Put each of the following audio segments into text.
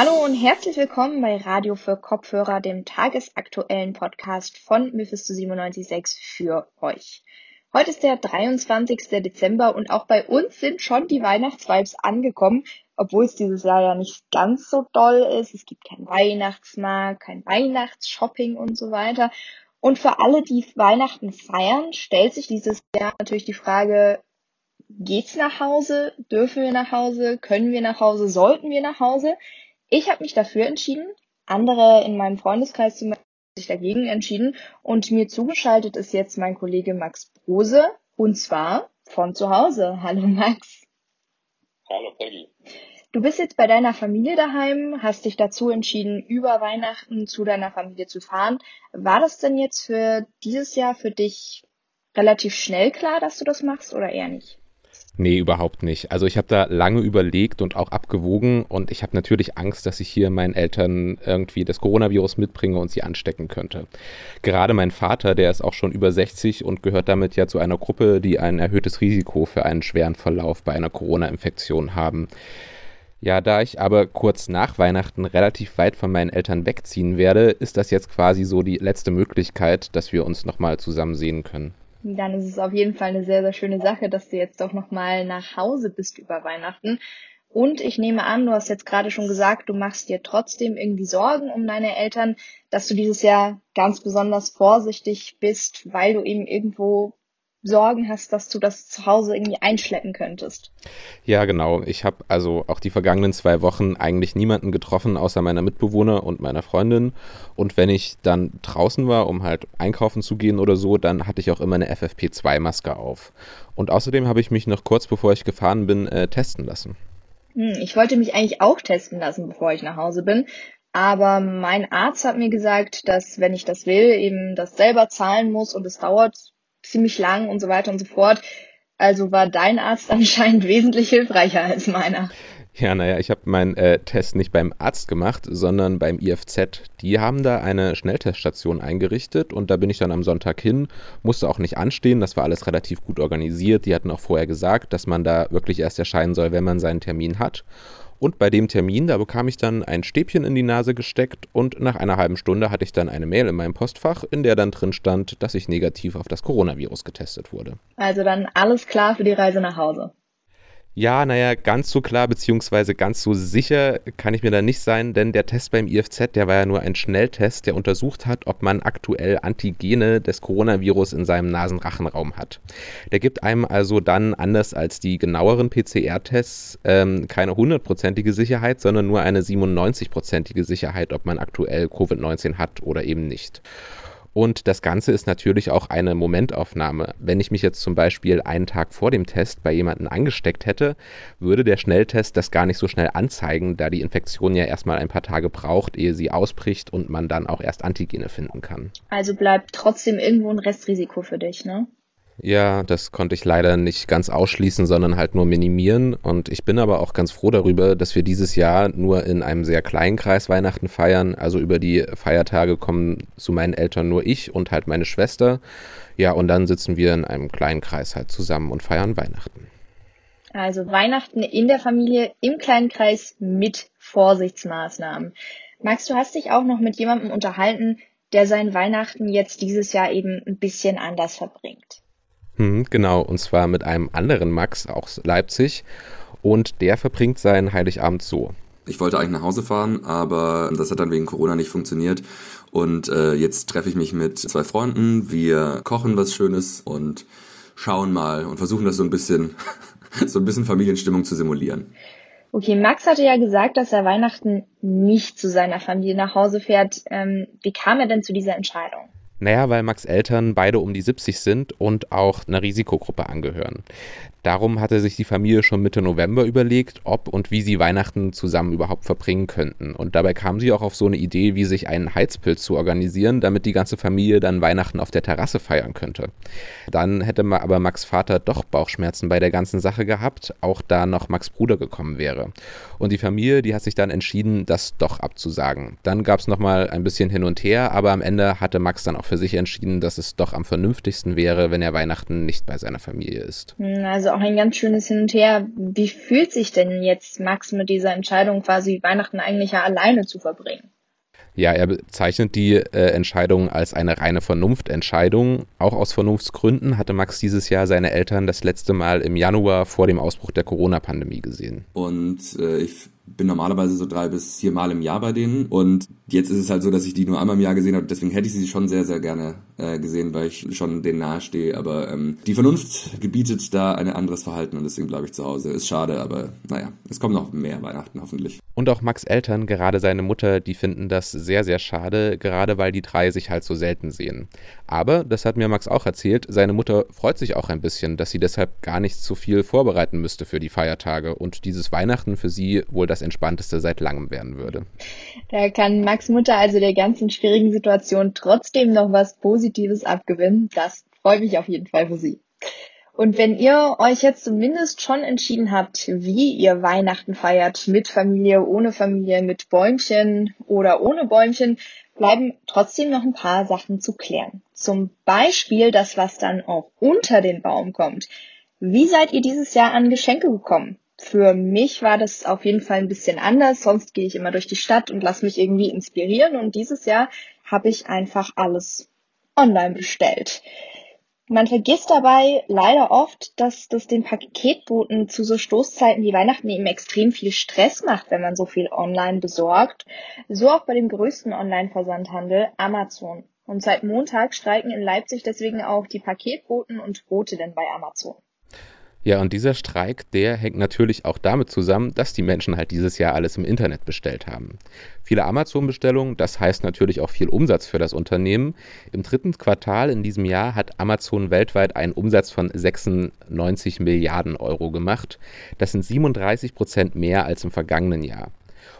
Hallo und herzlich willkommen bei Radio für Kopfhörer, dem tagesaktuellen Podcast von Mephisto 976 für euch. Heute ist der 23. Dezember und auch bei uns sind schon die Weihnachtsvibes angekommen, obwohl es dieses Jahr ja nicht ganz so doll ist. Es gibt kein Weihnachtsmarkt, kein Weihnachtsshopping und so weiter. Und für alle, die Weihnachten feiern, stellt sich dieses Jahr natürlich die Frage, geht's nach Hause? Dürfen wir nach Hause? Können wir nach Hause? Sollten wir nach Hause? Ich habe mich dafür entschieden. Andere in meinem Freundeskreis zum Beispiel sich dagegen entschieden und mir zugeschaltet ist jetzt mein Kollege Max Brose und zwar von zu Hause. Hallo Max. Hallo Peggy. Du bist jetzt bei deiner Familie daheim, hast dich dazu entschieden, über Weihnachten zu deiner Familie zu fahren. War das denn jetzt für dieses Jahr für dich relativ schnell klar, dass du das machst oder eher nicht? Nee, überhaupt nicht. Also ich habe da lange überlegt und auch abgewogen und ich habe natürlich Angst, dass ich hier meinen Eltern irgendwie das Coronavirus mitbringe und sie anstecken könnte. Gerade mein Vater, der ist auch schon über 60 und gehört damit ja zu einer Gruppe, die ein erhöhtes Risiko für einen schweren Verlauf bei einer Corona-Infektion haben. Ja, da ich aber kurz nach Weihnachten relativ weit von meinen Eltern wegziehen werde, ist das jetzt quasi so die letzte Möglichkeit, dass wir uns nochmal zusammen sehen können. Dann ist es auf jeden Fall eine sehr, sehr schöne Sache, dass du jetzt doch nochmal nach Hause bist über Weihnachten. Und ich nehme an, du hast jetzt gerade schon gesagt, du machst dir trotzdem irgendwie Sorgen um deine Eltern, dass du dieses Jahr ganz besonders vorsichtig bist, weil du eben irgendwo Sorgen hast, dass du das zu Hause irgendwie einschleppen könntest. Ja, genau. Ich habe also auch die vergangenen zwei Wochen eigentlich niemanden getroffen, außer meiner Mitbewohner und meiner Freundin. Und wenn ich dann draußen war, um halt einkaufen zu gehen oder so, dann hatte ich auch immer eine FFP2-Maske auf. Und außerdem habe ich mich noch kurz bevor ich gefahren bin, äh, testen lassen. Hm, ich wollte mich eigentlich auch testen lassen, bevor ich nach Hause bin. Aber mein Arzt hat mir gesagt, dass wenn ich das will, eben das selber zahlen muss und es dauert ziemlich lang und so weiter und so fort. Also war dein Arzt anscheinend wesentlich hilfreicher als meiner. Ja, naja, ich habe meinen äh, Test nicht beim Arzt gemacht, sondern beim IFZ. Die haben da eine Schnellteststation eingerichtet und da bin ich dann am Sonntag hin, musste auch nicht anstehen, das war alles relativ gut organisiert. Die hatten auch vorher gesagt, dass man da wirklich erst erscheinen soll, wenn man seinen Termin hat. Und bei dem Termin, da bekam ich dann ein Stäbchen in die Nase gesteckt und nach einer halben Stunde hatte ich dann eine Mail in meinem Postfach, in der dann drin stand, dass ich negativ auf das Coronavirus getestet wurde. Also dann alles klar für die Reise nach Hause. Ja, naja, ganz so klar beziehungsweise ganz so sicher kann ich mir da nicht sein, denn der Test beim IFZ, der war ja nur ein Schnelltest, der untersucht hat, ob man aktuell Antigene des Coronavirus in seinem Nasenrachenraum hat. Der gibt einem also dann, anders als die genaueren PCR-Tests, ähm, keine hundertprozentige Sicherheit, sondern nur eine 97-prozentige Sicherheit, ob man aktuell Covid-19 hat oder eben nicht. Und das Ganze ist natürlich auch eine Momentaufnahme. Wenn ich mich jetzt zum Beispiel einen Tag vor dem Test bei jemandem angesteckt hätte, würde der Schnelltest das gar nicht so schnell anzeigen, da die Infektion ja erstmal ein paar Tage braucht, ehe sie ausbricht und man dann auch erst Antigene finden kann. Also bleibt trotzdem irgendwo ein Restrisiko für dich, ne? Ja, das konnte ich leider nicht ganz ausschließen, sondern halt nur minimieren. Und ich bin aber auch ganz froh darüber, dass wir dieses Jahr nur in einem sehr kleinen Kreis Weihnachten feiern. Also über die Feiertage kommen zu meinen Eltern nur ich und halt meine Schwester. Ja, und dann sitzen wir in einem kleinen Kreis halt zusammen und feiern Weihnachten. Also Weihnachten in der Familie im kleinen Kreis mit Vorsichtsmaßnahmen. Max, du hast dich auch noch mit jemandem unterhalten, der sein Weihnachten jetzt dieses Jahr eben ein bisschen anders verbringt. Hm, genau, und zwar mit einem anderen Max aus Leipzig. Und der verbringt seinen Heiligabend so. Ich wollte eigentlich nach Hause fahren, aber das hat dann wegen Corona nicht funktioniert. Und äh, jetzt treffe ich mich mit zwei Freunden. Wir kochen was Schönes und schauen mal und versuchen das so ein bisschen, so ein bisschen Familienstimmung zu simulieren. Okay, Max hatte ja gesagt, dass er Weihnachten nicht zu seiner Familie nach Hause fährt. Ähm, wie kam er denn zu dieser Entscheidung? Naja, weil Max Eltern beide um die 70 sind und auch einer Risikogruppe angehören. Darum hatte sich die Familie schon Mitte November überlegt, ob und wie sie Weihnachten zusammen überhaupt verbringen könnten. Und dabei kam sie auch auf so eine Idee, wie sich einen Heizpilz zu organisieren, damit die ganze Familie dann Weihnachten auf der Terrasse feiern könnte. Dann hätte aber Max Vater doch Bauchschmerzen bei der ganzen Sache gehabt, auch da noch Max Bruder gekommen wäre. Und die Familie, die hat sich dann entschieden, das doch abzusagen. Dann gab es nochmal ein bisschen hin und her, aber am Ende hatte Max dann auch für sich entschieden, dass es doch am vernünftigsten wäre, wenn er Weihnachten nicht bei seiner Familie ist. Hm, also auch ein ganz schönes Hin und Her. Wie fühlt sich denn jetzt Max mit dieser Entscheidung, quasi Weihnachten eigentlich ja alleine zu verbringen? Ja, er bezeichnet die äh, Entscheidung als eine reine Vernunftentscheidung. Auch aus Vernunftsgründen hatte Max dieses Jahr seine Eltern das letzte Mal im Januar vor dem Ausbruch der Corona-Pandemie gesehen. Und äh, ich bin normalerweise so drei bis vier Mal im Jahr bei denen und jetzt ist es halt so, dass ich die nur einmal im Jahr gesehen habe. Deswegen hätte ich sie schon sehr, sehr gerne äh, gesehen, weil ich schon denen nahestehe. Aber ähm, die Vernunft gebietet da ein anderes Verhalten und deswegen bleibe ich zu Hause. Ist schade, aber naja, es kommen noch mehr Weihnachten hoffentlich. Und auch Max Eltern, gerade seine Mutter, die finden das sehr, sehr schade, gerade weil die drei sich halt so selten sehen. Aber, das hat mir Max auch erzählt, seine Mutter freut sich auch ein bisschen, dass sie deshalb gar nicht so viel vorbereiten müsste für die Feiertage und dieses Weihnachten für sie wohl das entspannteste seit langem werden würde. Da kann Max Mutter also der ganzen schwierigen Situation trotzdem noch was Positives abgewinnen. Das freut mich auf jeden Fall für sie. Und wenn ihr euch jetzt zumindest schon entschieden habt, wie ihr Weihnachten feiert, mit Familie, ohne Familie, mit Bäumchen oder ohne Bäumchen, bleiben trotzdem noch ein paar Sachen zu klären. Zum Beispiel das, was dann auch unter den Baum kommt. Wie seid ihr dieses Jahr an Geschenke gekommen? Für mich war das auf jeden Fall ein bisschen anders. Sonst gehe ich immer durch die Stadt und lasse mich irgendwie inspirieren. Und dieses Jahr habe ich einfach alles online bestellt. Man vergisst dabei leider oft, dass das den Paketboten zu so Stoßzeiten wie Weihnachten eben extrem viel Stress macht, wenn man so viel online besorgt. So auch bei dem größten Online-Versandhandel Amazon. Und seit Montag streiken in Leipzig deswegen auch die Paketboten und Botinnen bei Amazon. Ja, und dieser Streik, der hängt natürlich auch damit zusammen, dass die Menschen halt dieses Jahr alles im Internet bestellt haben. Viele Amazon-Bestellungen, das heißt natürlich auch viel Umsatz für das Unternehmen. Im dritten Quartal in diesem Jahr hat Amazon weltweit einen Umsatz von 96 Milliarden Euro gemacht. Das sind 37 Prozent mehr als im vergangenen Jahr.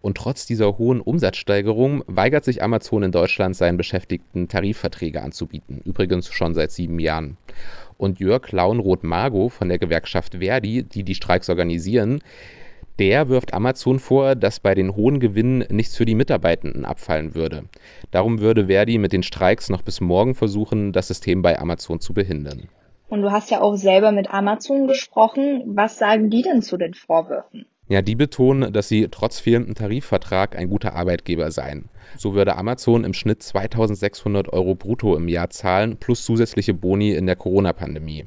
Und trotz dieser hohen Umsatzsteigerung weigert sich Amazon in Deutschland seinen Beschäftigten Tarifverträge anzubieten. Übrigens schon seit sieben Jahren. Und Jörg Launroth-Margo von der Gewerkschaft Verdi, die die Streiks organisieren, der wirft Amazon vor, dass bei den hohen Gewinnen nichts für die Mitarbeitenden abfallen würde. Darum würde Verdi mit den Streiks noch bis morgen versuchen, das System bei Amazon zu behindern. Und du hast ja auch selber mit Amazon gesprochen. Was sagen die denn zu den Vorwürfen? Ja, die betonen, dass sie trotz fehlendem Tarifvertrag ein guter Arbeitgeber seien. So würde Amazon im Schnitt 2600 Euro brutto im Jahr zahlen, plus zusätzliche Boni in der Corona-Pandemie.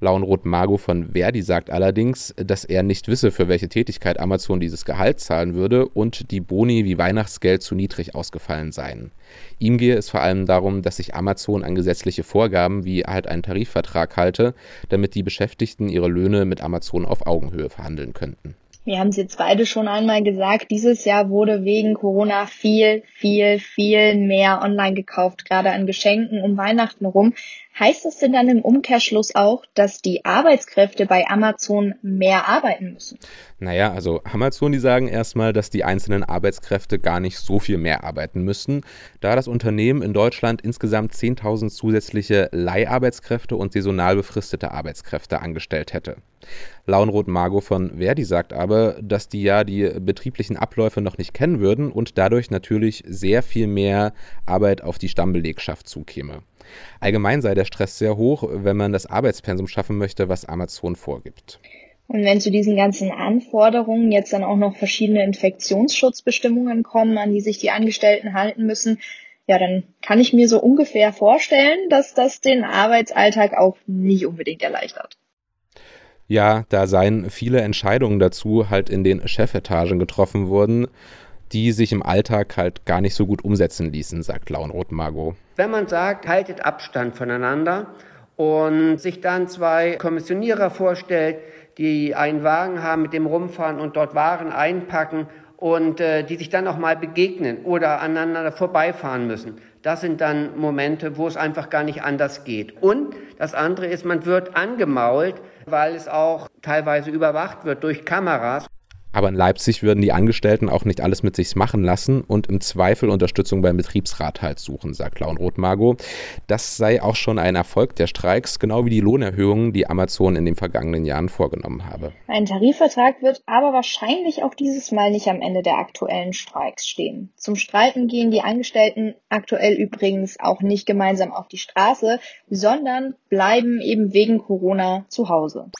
Launroth Margo von Verdi sagt allerdings, dass er nicht wisse, für welche Tätigkeit Amazon dieses Gehalt zahlen würde und die Boni wie Weihnachtsgeld zu niedrig ausgefallen seien. Ihm gehe es vor allem darum, dass sich Amazon an gesetzliche Vorgaben wie halt einen Tarifvertrag halte, damit die Beschäftigten ihre Löhne mit Amazon auf Augenhöhe verhandeln könnten. Wir haben es jetzt beide schon einmal gesagt, dieses Jahr wurde wegen Corona viel, viel, viel mehr online gekauft, gerade an Geschenken um Weihnachten rum. Heißt das denn dann im Umkehrschluss auch, dass die Arbeitskräfte bei Amazon mehr arbeiten müssen? Naja, also Amazon, die sagen erstmal, dass die einzelnen Arbeitskräfte gar nicht so viel mehr arbeiten müssten, da das Unternehmen in Deutschland insgesamt 10.000 zusätzliche Leiharbeitskräfte und saisonal befristete Arbeitskräfte angestellt hätte. Launroth Margo von Verdi sagt aber, dass die ja die betrieblichen Abläufe noch nicht kennen würden und dadurch natürlich sehr viel mehr Arbeit auf die Stammbelegschaft zukäme. Allgemein sei der Stress sehr hoch, wenn man das Arbeitspensum schaffen möchte, was Amazon vorgibt. Und wenn zu diesen ganzen Anforderungen jetzt dann auch noch verschiedene Infektionsschutzbestimmungen kommen, an die sich die Angestellten halten müssen, ja, dann kann ich mir so ungefähr vorstellen, dass das den Arbeitsalltag auch nicht unbedingt erleichtert. Ja, da seien viele Entscheidungen dazu halt in den Chefetagen getroffen worden die sich im Alltag halt gar nicht so gut umsetzen ließen, sagt Launroth Margot. Wenn man sagt, haltet Abstand voneinander und sich dann zwei Kommissionierer vorstellt, die einen Wagen haben, mit dem rumfahren und dort Waren einpacken und äh, die sich dann auch mal begegnen oder aneinander vorbeifahren müssen. Das sind dann Momente, wo es einfach gar nicht anders geht. Und das andere ist, man wird angemault, weil es auch teilweise überwacht wird durch Kameras. Aber in Leipzig würden die Angestellten auch nicht alles mit sich machen lassen und im Zweifel Unterstützung beim Betriebsrat halt suchen, sagt Launroth Margo. Das sei auch schon ein Erfolg der Streiks, genau wie die Lohnerhöhungen, die Amazon in den vergangenen Jahren vorgenommen habe. Ein Tarifvertrag wird aber wahrscheinlich auch dieses Mal nicht am Ende der aktuellen Streiks stehen. Zum Streiken gehen die Angestellten aktuell übrigens auch nicht gemeinsam auf die Straße, sondern bleiben eben wegen Corona zu Hause.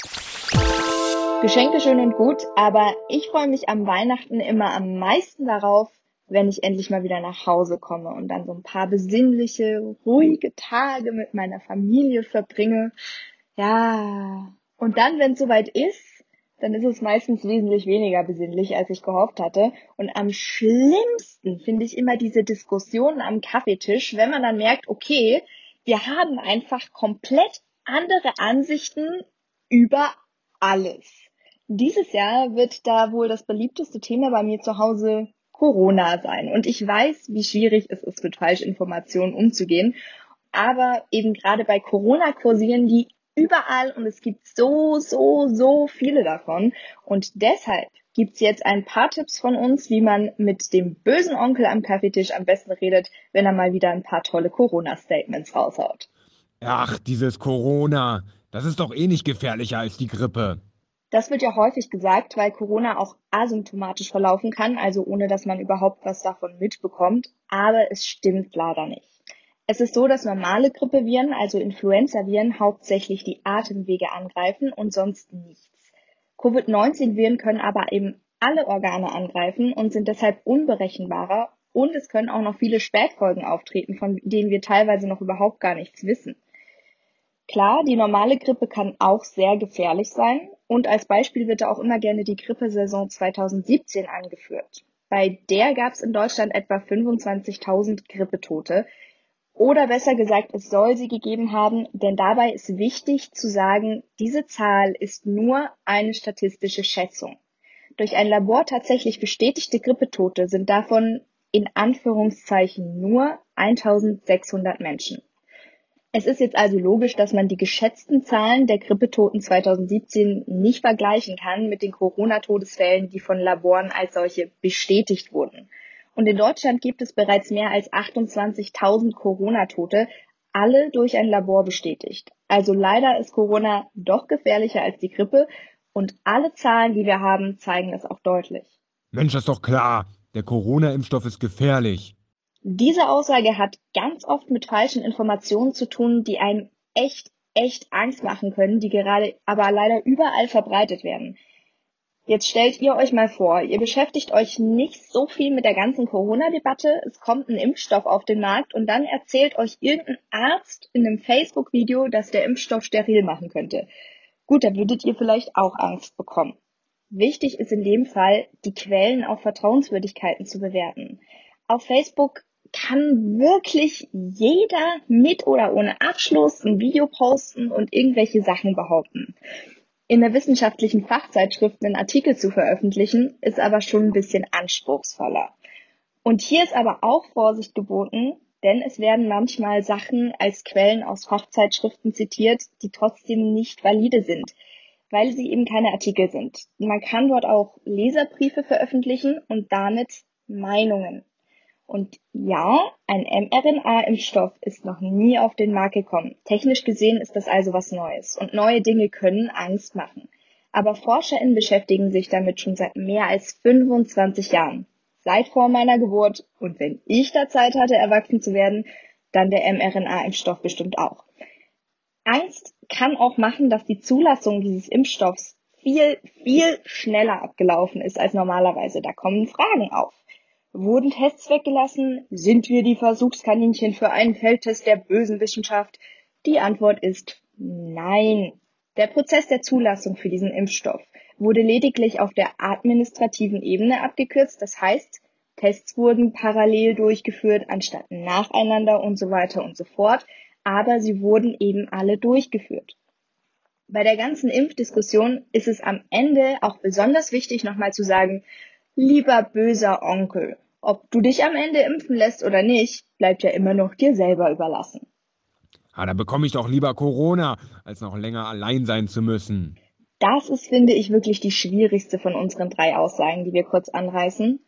Geschenke schön und gut, aber ich freue mich am Weihnachten immer am meisten darauf, wenn ich endlich mal wieder nach Hause komme und dann so ein paar besinnliche, ruhige Tage mit meiner Familie verbringe. Ja, und dann, wenn es soweit ist, dann ist es meistens wesentlich weniger besinnlich, als ich gehofft hatte. Und am schlimmsten finde ich immer diese Diskussionen am Kaffeetisch, wenn man dann merkt, okay, wir haben einfach komplett andere Ansichten über alles. Dieses Jahr wird da wohl das beliebteste Thema bei mir zu Hause Corona sein. Und ich weiß, wie schwierig es ist, mit Falschinformationen umzugehen. Aber eben gerade bei Corona kursieren die überall und es gibt so, so, so viele davon. Und deshalb gibt's jetzt ein paar Tipps von uns, wie man mit dem bösen Onkel am Kaffeetisch am besten redet, wenn er mal wieder ein paar tolle Corona-Statements raushaut. Ach, dieses Corona, das ist doch eh nicht gefährlicher als die Grippe. Das wird ja häufig gesagt, weil Corona auch asymptomatisch verlaufen kann, also ohne dass man überhaupt was davon mitbekommt. Aber es stimmt leider nicht. Es ist so, dass normale Grippeviren, also Influenzaviren, hauptsächlich die Atemwege angreifen und sonst nichts. Covid-19-Viren können aber eben alle Organe angreifen und sind deshalb unberechenbarer und es können auch noch viele Spätfolgen auftreten, von denen wir teilweise noch überhaupt gar nichts wissen. Klar, die normale Grippe kann auch sehr gefährlich sein und als Beispiel wird da auch immer gerne die Grippesaison 2017 angeführt. Bei der gab es in Deutschland etwa 25.000 Grippetote. Oder besser gesagt, es soll sie gegeben haben, denn dabei ist wichtig zu sagen, diese Zahl ist nur eine statistische Schätzung. Durch ein Labor tatsächlich bestätigte Grippetote sind davon in Anführungszeichen nur 1600 Menschen. Es ist jetzt also logisch, dass man die geschätzten Zahlen der Grippetoten 2017 nicht vergleichen kann mit den Corona-Todesfällen, die von Laboren als solche bestätigt wurden. Und in Deutschland gibt es bereits mehr als 28.000 Corona-Tote, alle durch ein Labor bestätigt. Also leider ist Corona doch gefährlicher als die Grippe und alle Zahlen, die wir haben, zeigen es auch deutlich. Mensch, das ist doch klar. Der Corona-Impfstoff ist gefährlich. Diese Aussage hat ganz oft mit falschen Informationen zu tun, die einem echt, echt Angst machen können, die gerade aber leider überall verbreitet werden. Jetzt stellt ihr euch mal vor, ihr beschäftigt euch nicht so viel mit der ganzen Corona-Debatte, es kommt ein Impfstoff auf den Markt und dann erzählt euch irgendein Arzt in einem Facebook-Video, dass der Impfstoff steril machen könnte. Gut, da würdet ihr vielleicht auch Angst bekommen. Wichtig ist in dem Fall, die Quellen auf Vertrauenswürdigkeiten zu bewerten. Auf Facebook kann wirklich jeder mit oder ohne Abschluss ein Video posten und irgendwelche Sachen behaupten. In der wissenschaftlichen Fachzeitschrift einen Artikel zu veröffentlichen, ist aber schon ein bisschen anspruchsvoller. Und hier ist aber auch Vorsicht geboten, denn es werden manchmal Sachen als Quellen aus Fachzeitschriften zitiert, die trotzdem nicht valide sind, weil sie eben keine Artikel sind. Man kann dort auch Leserbriefe veröffentlichen und damit Meinungen. Und ja, ein mRNA-Impfstoff ist noch nie auf den Markt gekommen. Technisch gesehen ist das also was Neues. Und neue Dinge können Angst machen. Aber ForscherInnen beschäftigen sich damit schon seit mehr als 25 Jahren. Seit vor meiner Geburt. Und wenn ich da Zeit hatte, erwachsen zu werden, dann der mRNA-Impfstoff bestimmt auch. Angst kann auch machen, dass die Zulassung dieses Impfstoffs viel, viel schneller abgelaufen ist als normalerweise. Da kommen Fragen auf. Wurden Tests weggelassen? Sind wir die Versuchskaninchen für einen Feldtest der bösen Wissenschaft? Die Antwort ist nein. Der Prozess der Zulassung für diesen Impfstoff wurde lediglich auf der administrativen Ebene abgekürzt. Das heißt, Tests wurden parallel durchgeführt, anstatt nacheinander und so weiter und so fort. Aber sie wurden eben alle durchgeführt. Bei der ganzen Impfdiskussion ist es am Ende auch besonders wichtig, nochmal zu sagen, Lieber böser Onkel, ob du dich am Ende impfen lässt oder nicht, bleibt ja immer noch dir selber überlassen. Ah, da bekomme ich doch lieber Corona, als noch länger allein sein zu müssen. Das ist, finde ich, wirklich die schwierigste von unseren drei Aussagen, die wir kurz anreißen.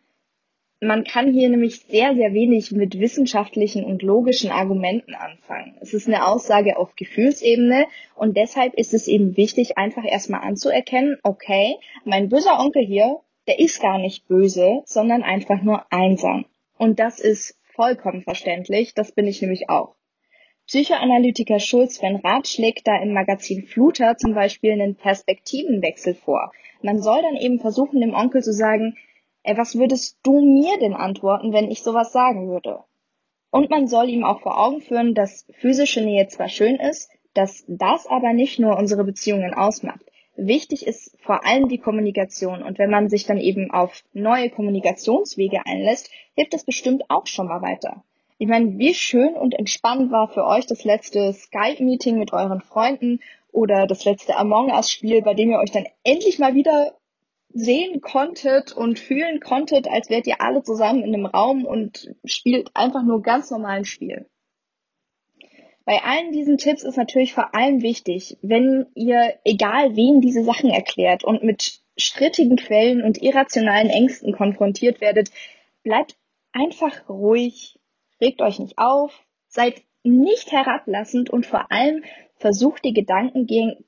Man kann hier nämlich sehr, sehr wenig mit wissenschaftlichen und logischen Argumenten anfangen. Es ist eine Aussage auf Gefühlsebene und deshalb ist es eben wichtig, einfach erstmal anzuerkennen, okay, mein böser Onkel hier, der ist gar nicht böse, sondern einfach nur einsam. Und das ist vollkommen verständlich, das bin ich nämlich auch. Psychoanalytiker Schulz Sven Rath schlägt da im Magazin Fluter zum Beispiel einen Perspektivenwechsel vor. Man soll dann eben versuchen, dem Onkel zu sagen, ey, was würdest du mir denn antworten, wenn ich sowas sagen würde? Und man soll ihm auch vor Augen führen, dass physische Nähe zwar schön ist, dass das aber nicht nur unsere Beziehungen ausmacht. Wichtig ist vor allem die Kommunikation und wenn man sich dann eben auf neue Kommunikationswege einlässt, hilft das bestimmt auch schon mal weiter. Ich meine, wie schön und entspannt war für euch das letzte Skype-Meeting mit euren Freunden oder das letzte Among Us-Spiel, bei dem ihr euch dann endlich mal wieder sehen konntet und fühlen konntet, als wärt ihr alle zusammen in einem Raum und spielt einfach nur ganz normal ein Spiel. Bei allen diesen Tipps ist natürlich vor allem wichtig, wenn ihr egal wen diese Sachen erklärt und mit strittigen Quellen und irrationalen Ängsten konfrontiert werdet, bleibt einfach ruhig, regt euch nicht auf, seid nicht herablassend und vor allem versucht die Gedanken gegen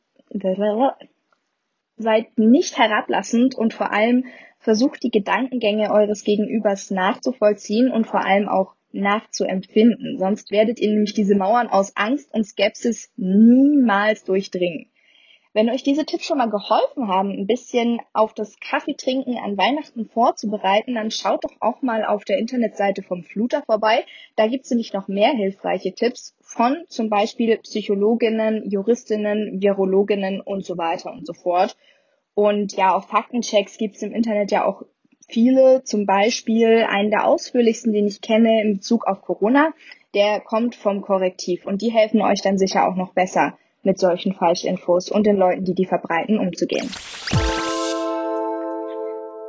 seid nicht herablassend und vor allem versucht die Gedankengänge eures Gegenübers nachzuvollziehen und vor allem auch nachzuempfinden. Sonst werdet ihr nämlich diese Mauern aus Angst und Skepsis niemals durchdringen. Wenn euch diese Tipps schon mal geholfen haben, ein bisschen auf das Kaffeetrinken an Weihnachten vorzubereiten, dann schaut doch auch mal auf der Internetseite vom Fluter vorbei. Da gibt's nämlich noch mehr hilfreiche Tipps von zum Beispiel Psychologinnen, Juristinnen, Virologinnen und so weiter und so fort. Und ja, auf Faktenchecks gibt's im Internet ja auch viele, zum Beispiel einen der ausführlichsten, den ich kenne in Bezug auf Corona, der kommt vom Korrektiv und die helfen euch dann sicher auch noch besser mit solchen Falschinfos und den Leuten, die die verbreiten, umzugehen.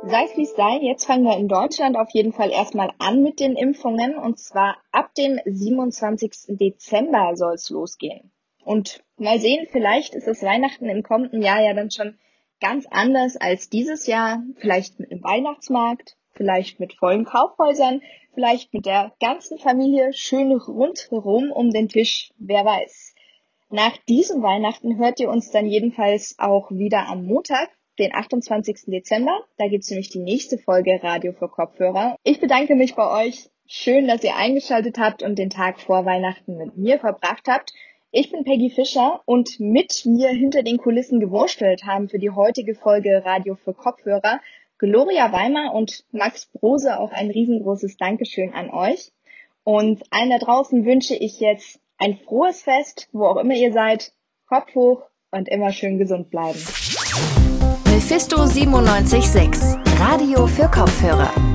Sei es wie es sei, jetzt fangen wir in Deutschland auf jeden Fall erstmal an mit den Impfungen und zwar ab dem 27. Dezember soll es losgehen. Und mal sehen, vielleicht ist das Weihnachten im kommenden Jahr ja dann schon ganz anders als dieses Jahr. Vielleicht mit einem Weihnachtsmarkt, vielleicht mit vollen Kaufhäusern, vielleicht mit der ganzen Familie schön rundherum um den Tisch, wer weiß. Nach diesem Weihnachten hört ihr uns dann jedenfalls auch wieder am Montag, den 28. Dezember. Da gibt's nämlich die nächste Folge Radio für Kopfhörer. Ich bedanke mich bei euch. Schön, dass ihr eingeschaltet habt und den Tag vor Weihnachten mit mir verbracht habt. Ich bin Peggy Fischer und mit mir hinter den Kulissen gewurstelt haben für die heutige Folge Radio für Kopfhörer Gloria Weimar und Max Brose auch ein riesengroßes Dankeschön an euch. Und allen da draußen wünsche ich jetzt ein frohes Fest, wo auch immer ihr seid. Kopf hoch und immer schön gesund bleiben. Mephisto 976, Radio für Kopfhörer.